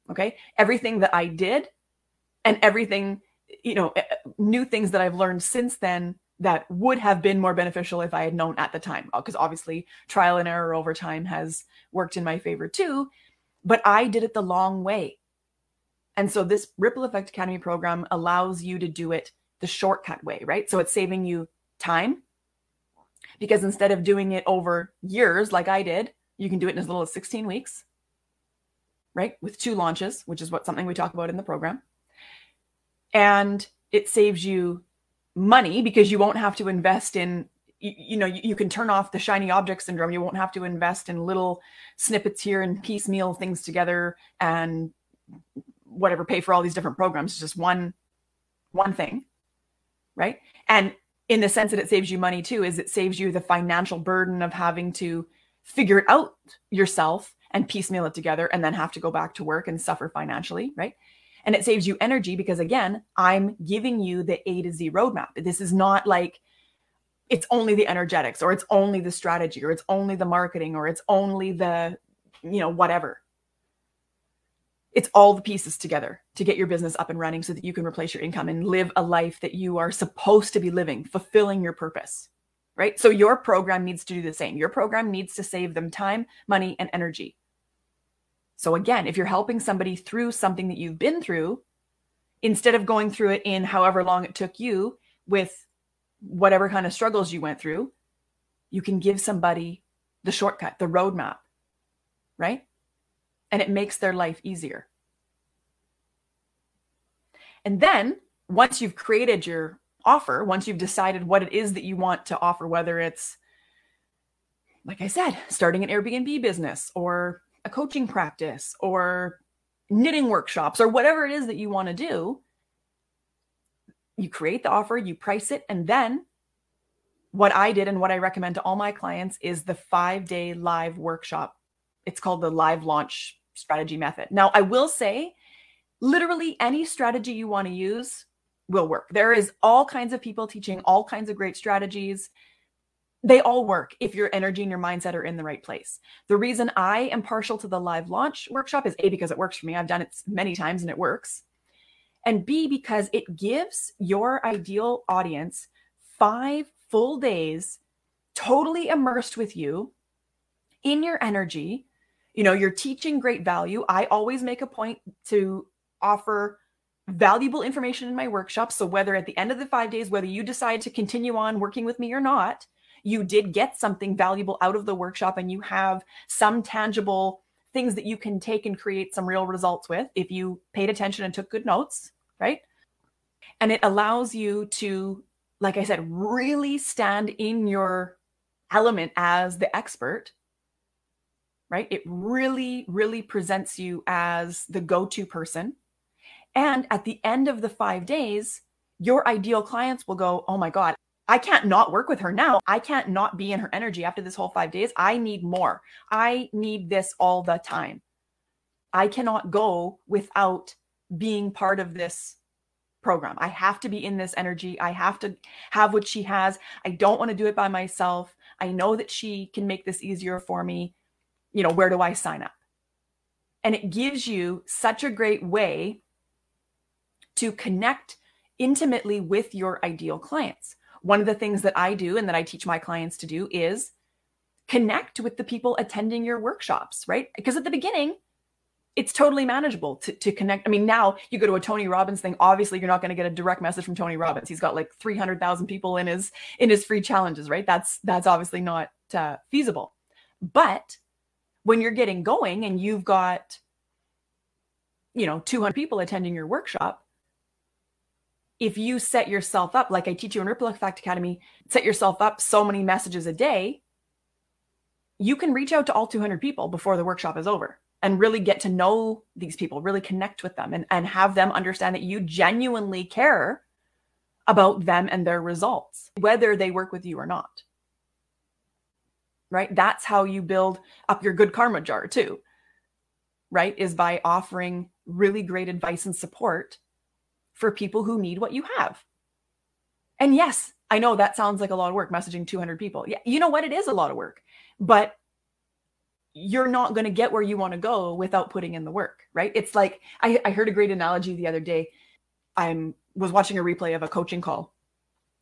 Okay? Everything that I did and everything, you know, new things that I've learned since then that would have been more beneficial if I had known at the time. Because obviously, trial and error over time has worked in my favor too. But I did it the long way. And so this Ripple Effect Academy program allows you to do it the shortcut way, right? So it's saving you time because instead of doing it over years like I did, you can do it in as little as 16 weeks, right? With two launches, which is what something we talk about in the program. And it saves you money because you won't have to invest in you, you, know you, can turn off the shiny object syndrome. You won't have to invest in little snippets here and piecemeal things together and whatever pay for all these different programs. It's just one one thing right? And in the sense that it saves you money too is it saves you the financial burden of having to figure it out yourself and piecemeal it together and then have to go back to work and suffer financially right and it saves you energy because again i'm giving you the a to z roadmap this is not like it's only the energetics or it's only the strategy or it's only the marketing or it's only the you know whatever it's all the pieces together to get your business up and running so that you can replace your income and live a life that you are supposed to be living, fulfilling your purpose. Right. So your program needs to do the same. Your program needs to save them time, money, and energy. So again, if you're helping somebody through something that you've been through, instead of going through it in however long it took you with whatever kind of struggles you went through, you can give somebody the shortcut, the roadmap, right? and it makes their life easier. And then once you've created your offer, once you've decided what it is that you want to offer, whether it's, like I said, starting an Airbnb business or a coaching practice or knitting workshops or whatever it is that you want to do, you create the offer, you price it, and then what I did and what I recommend to all my clients is the five day live workshop. It's called the live launch strategy method. Now, I will say, literally any strategy you want to use will work. There is all kinds of people teaching all kinds of great strategies. They all work if your energy and your mindset are in the right place. The reason I am partial to the live launch workshop is A, because it works for me. I've done it many times and it works. And B, because it gives your ideal audience five full days totally immersed with you in your energy you know you're teaching great value i always make a point to offer valuable information in my workshop so whether at the end of the 5 days whether you decide to continue on working with me or not you did get something valuable out of the workshop and you have some tangible things that you can take and create some real results with if you paid attention and took good notes right and it allows you to like i said really stand in your element as the expert right? It really, really presents you as the go to person. And at the end of the five days, your ideal clients will go, Oh my God, I can't not work with her now. I can't not be in her energy after this whole five days. I need more. I need this all the time. I cannot go without being part of this program. I have to be in this energy. I have to have what she has. I don't want to do it by myself. I know that she can make this easier for me you know, where do I sign up? And it gives you such a great way to connect intimately with your ideal clients. One of the things that I do and that I teach my clients to do is connect with the people attending your workshops, right? Because at the beginning, it's totally manageable to, to connect. I mean, now you go to a Tony Robbins thing. Obviously, you're not going to get a direct message from Tony Robbins. He's got like 300,000 people in his in his free challenges, right? That's that's obviously not uh, feasible. But when you're getting going and you've got, you know, 200 people attending your workshop, if you set yourself up, like I teach you in Ripple Effect Academy, set yourself up so many messages a day, you can reach out to all 200 people before the workshop is over and really get to know these people, really connect with them and, and have them understand that you genuinely care about them and their results, whether they work with you or not. Right? That's how you build up your good karma jar, too. Right? Is by offering really great advice and support for people who need what you have. And yes, I know that sounds like a lot of work messaging 200 people. Yeah, you know what? It is a lot of work, but you're not going to get where you want to go without putting in the work, right? It's like I, I heard a great analogy the other day. I was watching a replay of a coaching call,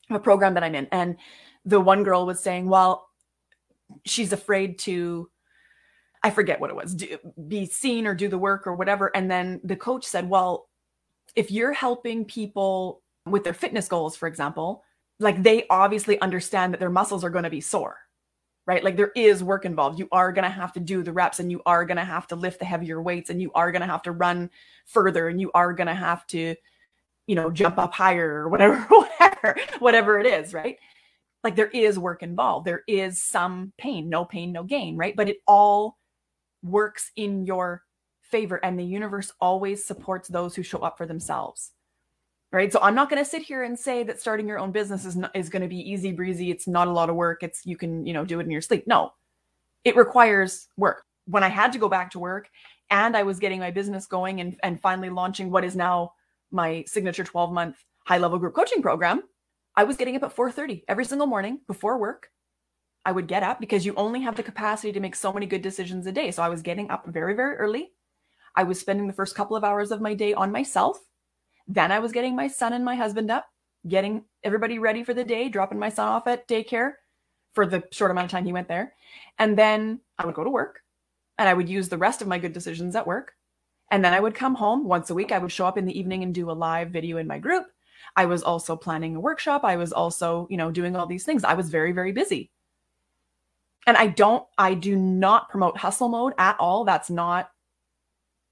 a program that I'm in, and the one girl was saying, "Well, she's afraid to." I forget what it was, do, be seen or do the work or whatever. And then the coach said, Well, if you're helping people with their fitness goals, for example, like they obviously understand that their muscles are going to be sore, right? Like there is work involved. You are going to have to do the reps and you are going to have to lift the heavier weights and you are going to have to run further and you are going to have to, you know, jump up higher or whatever, whatever, whatever it is, right? Like there is work involved. There is some pain, no pain, no gain, right? But it all works in your favor and the universe always supports those who show up for themselves right? So i'm not going to sit here and say that starting your own business is not, is going to be easy breezy. It's not a lot of work. It's you can you know do it in your sleep. No. It requires work. When i had to go back to work and i was getting my business going and and finally launching what is now my signature 12 month high level group coaching program i was getting up at 4:30 every single morning before work. I would get up because you only have the capacity to make so many good decisions a day. So i was getting up very very early I was spending the first couple of hours of my day on myself. Then I was getting my son and my husband up, getting everybody ready for the day, dropping my son off at daycare for the short amount of time he went there. And then I would go to work and I would use the rest of my good decisions at work. And then I would come home once a week. I would show up in the evening and do a live video in my group. I was also planning a workshop. I was also, you know, doing all these things. I was very, very busy. And I don't, I do not promote hustle mode at all. That's not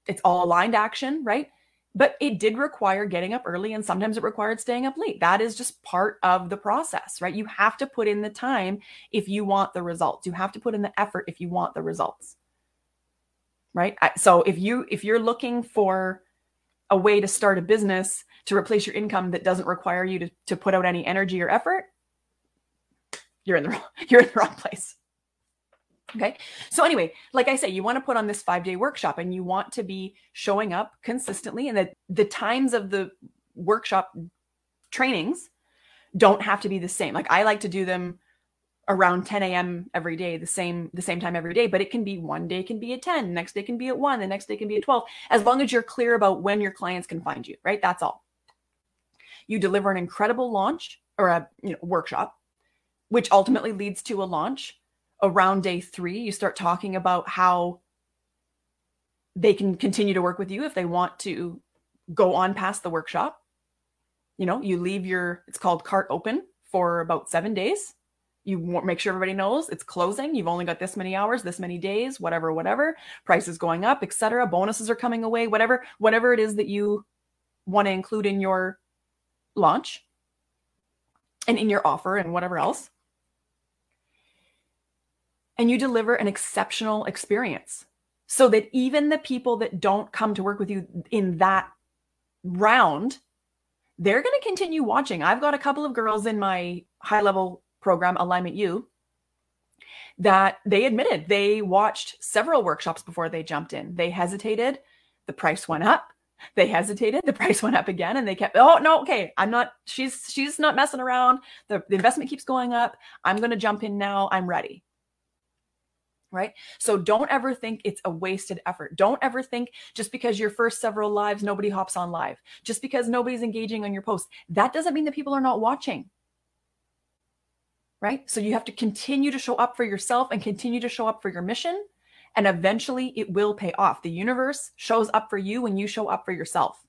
it's all aligned action, right? But it did require getting up early and sometimes it required staying up late. That is just part of the process, right? You have to put in the time if you want the results. You have to put in the effort if you want the results. Right? So if you if you're looking for a way to start a business to replace your income that doesn't require you to, to put out any energy or effort, you're in the wrong, you're in the wrong place. Okay. So, anyway, like I say, you want to put on this five day workshop and you want to be showing up consistently, and that the times of the workshop trainings don't have to be the same. Like I like to do them around 10 a.m. every day, the same the same time every day. But it can be one day can be at 10, next day can be at one, the next day can be at 12, as long as you're clear about when your clients can find you, right? That's all. You deliver an incredible launch or a you know, workshop, which ultimately leads to a launch around day three, you start talking about how they can continue to work with you if they want to go on past the workshop. You know, you leave your, it's called cart open for about seven days. You make sure everybody knows it's closing. You've only got this many hours, this many days, whatever, whatever. Price is going up, etc. Bonuses are coming away, whatever, whatever it is that you want to include in your launch and in your offer and whatever else and you deliver an exceptional experience. So that even the people that don't come to work with you in that round they're going to continue watching. I've got a couple of girls in my high level program alignment u that they admitted they watched several workshops before they jumped in. They hesitated the price went up they hesitated the price went up again and they kept oh no okay i'm not she's she's not messing around. The, the investment keeps going up. I'm going to jump in now. I'm ready right? So don't ever think it's a wasted effort. Don't ever think just because your first several lives, nobody hops on live, just because nobody's engaging on your post, that doesn't mean that people are not watching. Right? So you have to continue to show up for yourself and continue to show up for your mission. And eventually it will pay off. The universe shows up for you when you show up for yourself.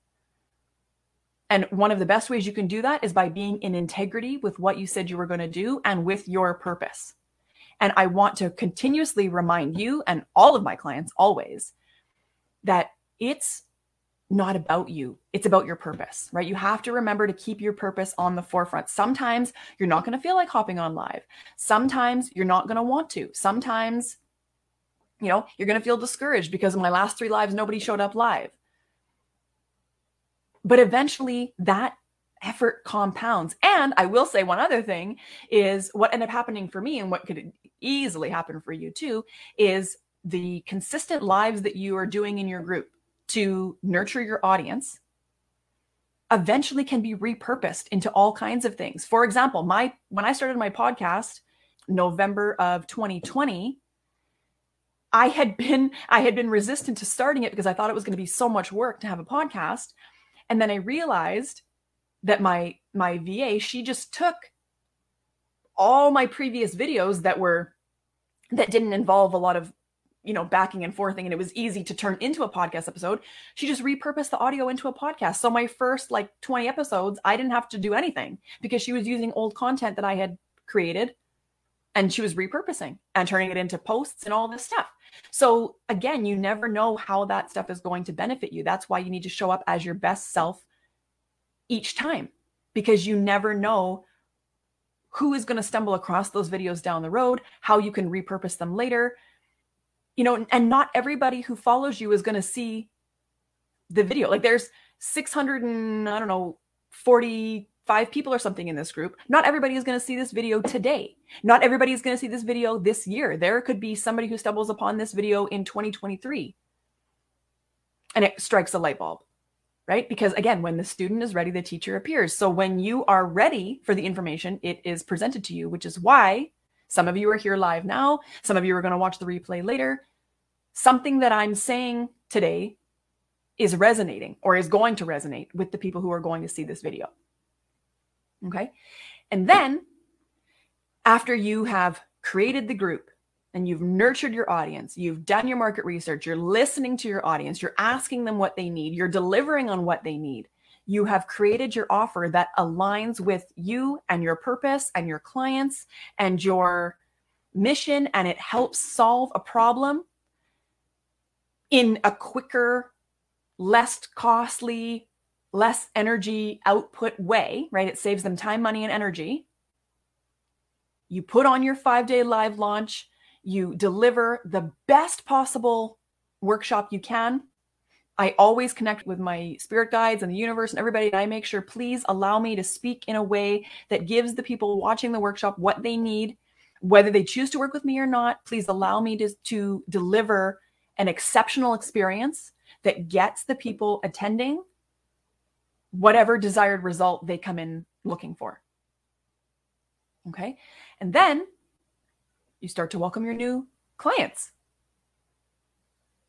And one of the best ways you can do that is by being in integrity with what you said you were going to do and with your purpose. And I want to continuously remind you and all of my clients always that it's not about you. It's about your purpose, right? You have to remember to keep your purpose on the forefront. Sometimes you're not going to feel like hopping on live. Sometimes you're not going to want to. Sometimes, you know, you're going to feel discouraged because in my last three lives, nobody showed up live. But eventually that effort compounds. And I will say one other thing is what ended up happening for me and what could easily happen for you too is the consistent lives that you are doing in your group to nurture your audience eventually can be repurposed into all kinds of things. For example, my when I started my podcast November of 2020, I had been I had been resistant to starting it because I thought it was going to be so much work to have a podcast. And then I realized that my my VA, she just took all my previous videos that were that didn't involve a lot of you know backing and forthing and it was easy to turn into a podcast episode she just repurposed the audio into a podcast. So my first like 20 episodes i didn't have to do anything because she was using old content that i had created and she was repurposing and turning it into posts and all this stuff. So again you never know how that stuff is going to benefit you. That's why you need to show up as your best self each time because you never know who is going to stumble across those videos down the road how you can repurpose them later you know, and not everybody who follows you is going to see the video. Like there's 600 and I don't know, 45 people or something in this group. Not everybody is going to see this video today. Not everybody is going to see this video this year. There could be somebody who stumbles upon this video in 2023 and it strikes a light bulb, right? Because again, when the student is ready, the teacher appears. So when you are ready for the information, it is presented to you, which is why some of you are here live now. Some of you are going to watch the replay later something that I'm saying today is resonating or is going to resonate with the people who are going to see this video. Okay. And then after you have created the group and you've nurtured your audience, you've done your market research, you're listening to your audience, you're asking them what they need, you're delivering on what they need. You have created your offer that aligns with you and your purpose and your clients and your mission, and it helps solve a problem in a quicker, less costly, less energy output way, right? It saves them time, money, and energy. You put on your five day live launch, you deliver the best possible workshop you can. I always connect with my spirit guides and the universe and everybody. And I make sure, please allow me to speak in a way that gives the people watching the workshop what they need, whether they choose to work with me or not. Please allow me to, to deliver an exceptional experience that gets the people attending whatever desired result they come in looking for. Okay. And then you start to welcome your new clients.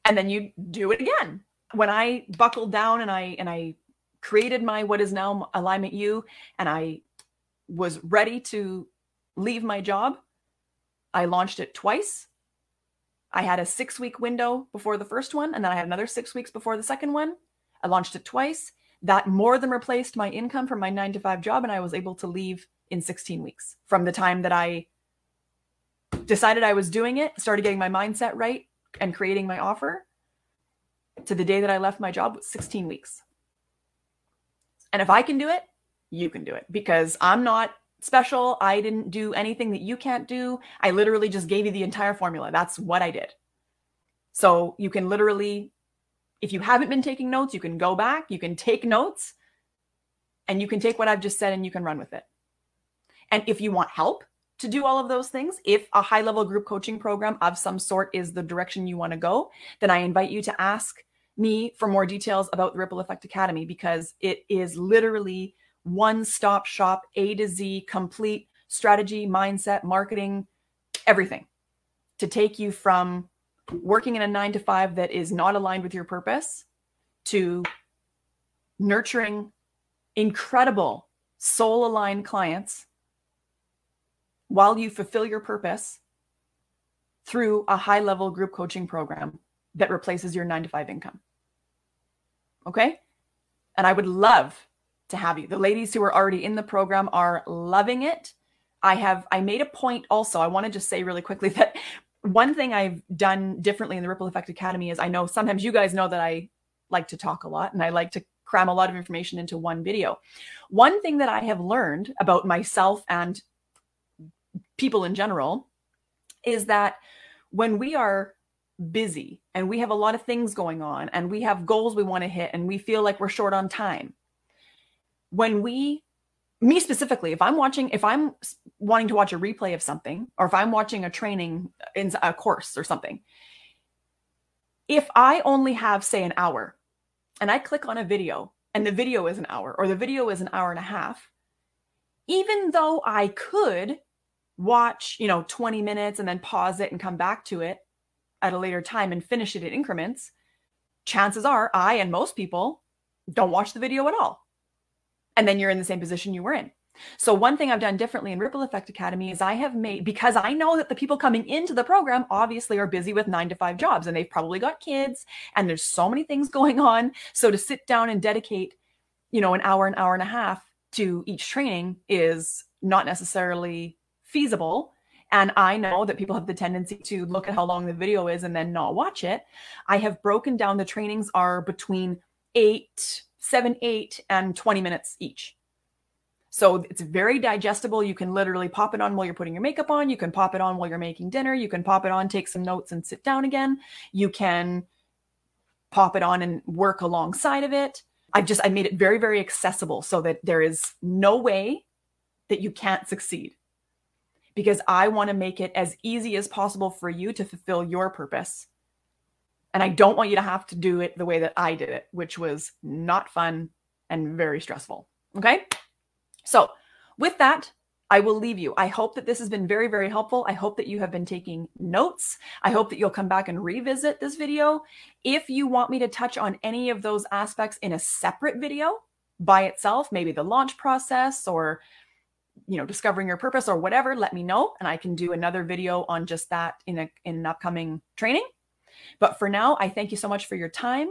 And then you do it again. When I buckled down and I and I created my what is now alignment you and I was ready to leave my job, I launched it twice I had a six week window before the first one, and then I had another six weeks before the second one. I launched it twice. That more than replaced my income from my nine to five job, and I was able to leave in 16 weeks from the time that I decided I was doing it, started getting my mindset right, and creating my offer to the day that I left my job was 16 weeks. And if I can do it, you can do it because I'm not special. I didn't do anything that you can't do. I literally just gave you the entire formula. That's what I did. So you can literally, if you haven't been taking notes, you can go back, you can take notes, and you can take what I've just said and you can run with it. And if you want help to do all of those things, if a high level group coaching program of some sort is the direction you want to go, then I invite you to ask me for more details about the Ripple Effect Academy because it is literally one stop shop, A to Z, complete strategy, mindset, marketing, everything to take you from working in a nine to five that is not aligned with your purpose to nurturing incredible soul aligned clients while you fulfill your purpose through a high level group coaching program that replaces your nine to five income. Okay. And I would love to have you. The ladies who are already in the program are loving it. I have I made a point also. I want to just say really quickly that one thing I've done differently in the Ripple Effect Academy is I know sometimes you guys know that I like to talk a lot and I like to cram a lot of information into one video. One thing that I have learned about myself and people in general is that when we are busy and we have a lot of things going on and we have goals we want to hit and we feel like we're short on time, when we me specifically, if I'm watching, if I'm wanting to watch a replay of something, or if I'm watching a training in a course or something, if I only have, say, an hour and I click on a video and the video is an hour or the video is an hour and a half, even though I could watch, you know, 20 minutes and then pause it and come back to it at a later time and finish it in increments, chances are I and most people don't watch the video at all and then you're in the same position you were in. So one thing I've done differently in Ripple Effect Academy is I have made because I know that the people coming into the program obviously are busy with 9 to 5 jobs and they've probably got kids and there's so many things going on. So to sit down and dedicate, you know, an hour an hour and a half to each training is not necessarily feasible. And I know that people have the tendency to look at how long the video is and then not watch it. I have broken down the trainings are between eight, seven, eight, and 20 minutes each. So it's very digestible. You can literally pop it on while you're putting your makeup on. You can pop it on while you're making dinner. You can pop it on, take some notes, and sit down again. You can pop it on and work alongside of it. I just I made it very very accessible so that there is no way that you can't succeed. Because I want to make it as easy as possible for you to fulfill your purpose and I don't want you to have to do it the way that I did it, which was not fun and very stressful. Okay. So, with that, I will leave you. I hope that this has been very, very helpful. I hope that you have been taking notes. I hope that you'll come back and revisit this video. If you want me to touch on any of those aspects in a separate video by itself, maybe the launch process or you know discovering your purpose or whatever let me know and i can do another video on just that in a in an upcoming training but for now, I thank you so much for your time.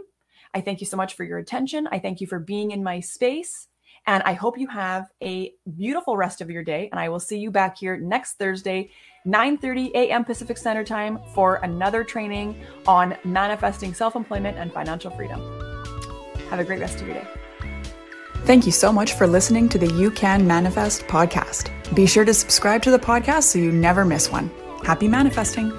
I thank you so much for your attention. I thank you for being in my space. And I hope you have a beautiful rest of your day. And I will see you back here next Thursday, 9:30 a.m. Pacific Standard Time for another training on manifesting self-employment and financial freedom. Have a great rest of your day. Thank you so much for listening to the You Can Manifest podcast. Be sure to subscribe to the podcast so you never miss one. Happy manifesting.